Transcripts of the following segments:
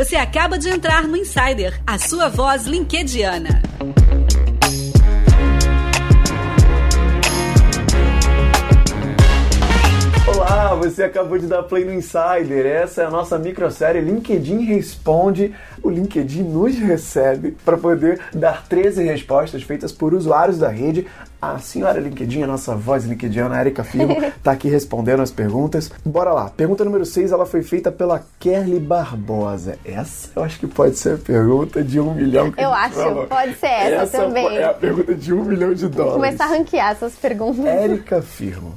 Você acaba de entrar no Insider, a sua voz linkediana. Olá, você acabou de dar play no Insider. Essa é a nossa microsérie LinkedIn Responde. O LinkedIn nos recebe para poder dar 13 respostas feitas por usuários da rede. A senhora LinkedIn, a nossa voz LinkedIn, a Erika Firmo, está aqui respondendo as perguntas. Bora lá. Pergunta número 6, ela foi feita pela Kelly Barbosa. Essa eu acho que pode ser a pergunta de um milhão. eu acho, falou. pode ser essa, essa também. É a pergunta de um milhão de dólares. Vou começar a ranquear essas perguntas. Érica Firmo.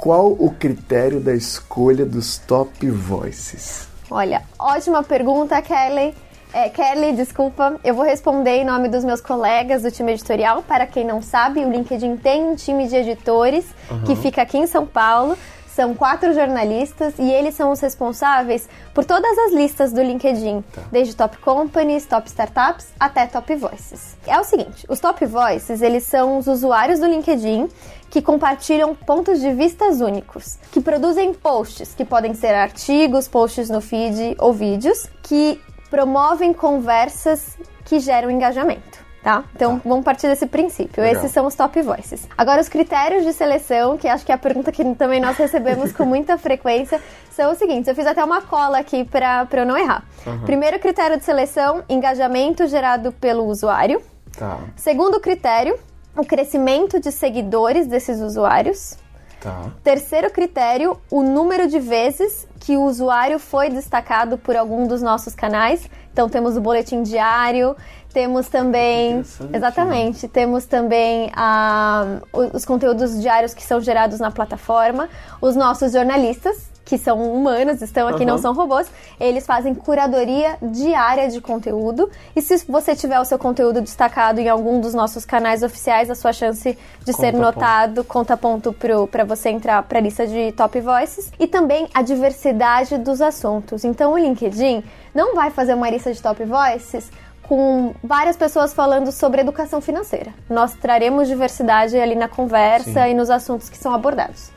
Qual o critério da escolha dos top voices? Olha, ótima pergunta, Kelly. É, Kelly, desculpa, eu vou responder em nome dos meus colegas do time editorial. Para quem não sabe, o LinkedIn tem um time de editores uhum. que fica aqui em São Paulo. São quatro jornalistas e eles são os responsáveis por todas as listas do LinkedIn, tá. desde top companies, top startups até top voices. É o seguinte, os top voices, eles são os usuários do LinkedIn que compartilham pontos de vistas únicos, que produzem posts, que podem ser artigos, posts no feed ou vídeos, que promovem conversas que geram engajamento. Tá? Então tá. vamos partir desse princípio. Legal. Esses são os top voices. Agora, os critérios de seleção, que acho que é a pergunta que também nós recebemos com muita frequência, são os seguintes. Eu fiz até uma cola aqui para eu não errar. Uhum. Primeiro critério de seleção: engajamento gerado pelo usuário. Tá. Segundo critério: o crescimento de seguidores desses usuários. Tá. Terceiro critério, o número de vezes que o usuário foi destacado por algum dos nossos canais. Então temos o boletim diário, temos também. Exatamente. Temos também ah, os conteúdos diários que são gerados na plataforma, os nossos jornalistas, que são humanos, estão aqui, uhum. não são robôs, eles fazem curadoria diária de conteúdo. E se você tiver o seu conteúdo destacado em algum dos nossos canais oficiais, a sua chance de conta ser notado ponto. conta ponto para você entrar para a lista de top voices. E também a diversidade dos assuntos. Então o LinkedIn não vai fazer uma lista de top voices com várias pessoas falando sobre educação financeira. Nós traremos diversidade ali na conversa Sim. e nos assuntos que são abordados.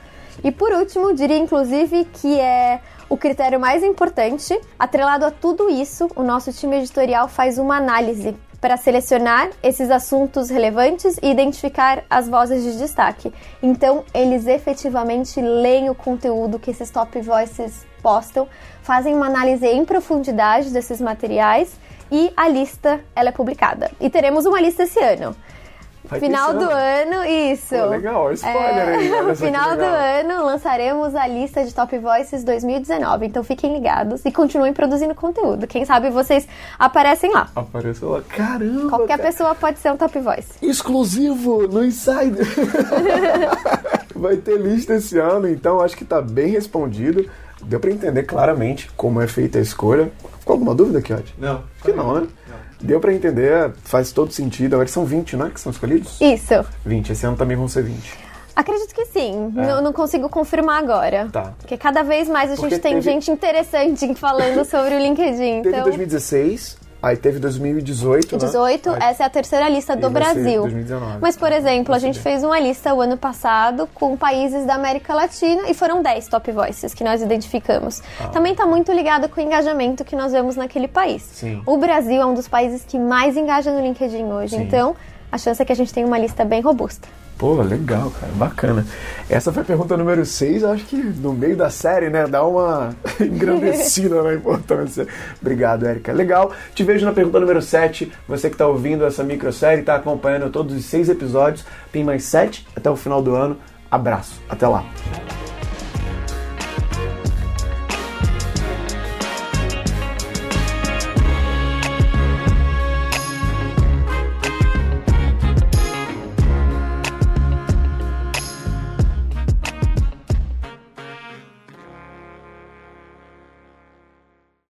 E por último, diria inclusive que é o critério mais importante. Atrelado a tudo isso, o nosso time editorial faz uma análise para selecionar esses assuntos relevantes e identificar as vozes de destaque. Então, eles efetivamente leem o conteúdo que esses top voices postam, fazem uma análise em profundidade desses materiais e a lista ela é publicada. E teremos uma lista esse ano. Vai final do ano, isso. Pô, legal, spoiler é, aí. No final do ano lançaremos a lista de Top Voices 2019. Então fiquem ligados e continuem produzindo conteúdo. Quem sabe vocês aparecem lá. Apareçam lá. Caramba! Qualquer cara. pessoa pode ser um Top Voice. Exclusivo no Insider. Vai ter lista esse ano, então acho que tá bem respondido. Deu para entender claramente como é feita a escolha. Ficou alguma dúvida, Kiote? Não. Que não, né? Deu para entender, faz todo sentido. Agora são 20, né? Que são escolhidos? Isso. 20. Esse ano também vão ser 20. Acredito que sim. É. Não, não, consigo confirmar agora. Tá. Porque cada vez mais a Porque gente tem teve... gente interessante falando sobre o LinkedIn. Teve então... 2016, Aí teve 2018, 18, né? essa é a terceira lista do Brasil. 2019. Mas, por exemplo, a gente fez uma lista o ano passado com países da América Latina e foram 10 top voices que nós identificamos. Ah. Também está muito ligado com o engajamento que nós vemos naquele país. Sim. O Brasil é um dos países que mais engaja no LinkedIn hoje. Sim. Então, a chance é que a gente tenha uma lista bem robusta. Pô, legal, cara, bacana. Essa foi a pergunta número 6, acho que no meio da série, né, dá uma engrandecida na importância. Obrigado, Érica. Legal. Te vejo na pergunta número 7. Você que está ouvindo essa microsérie, está acompanhando todos os seis episódios, tem mais sete até o final do ano. Abraço, até lá.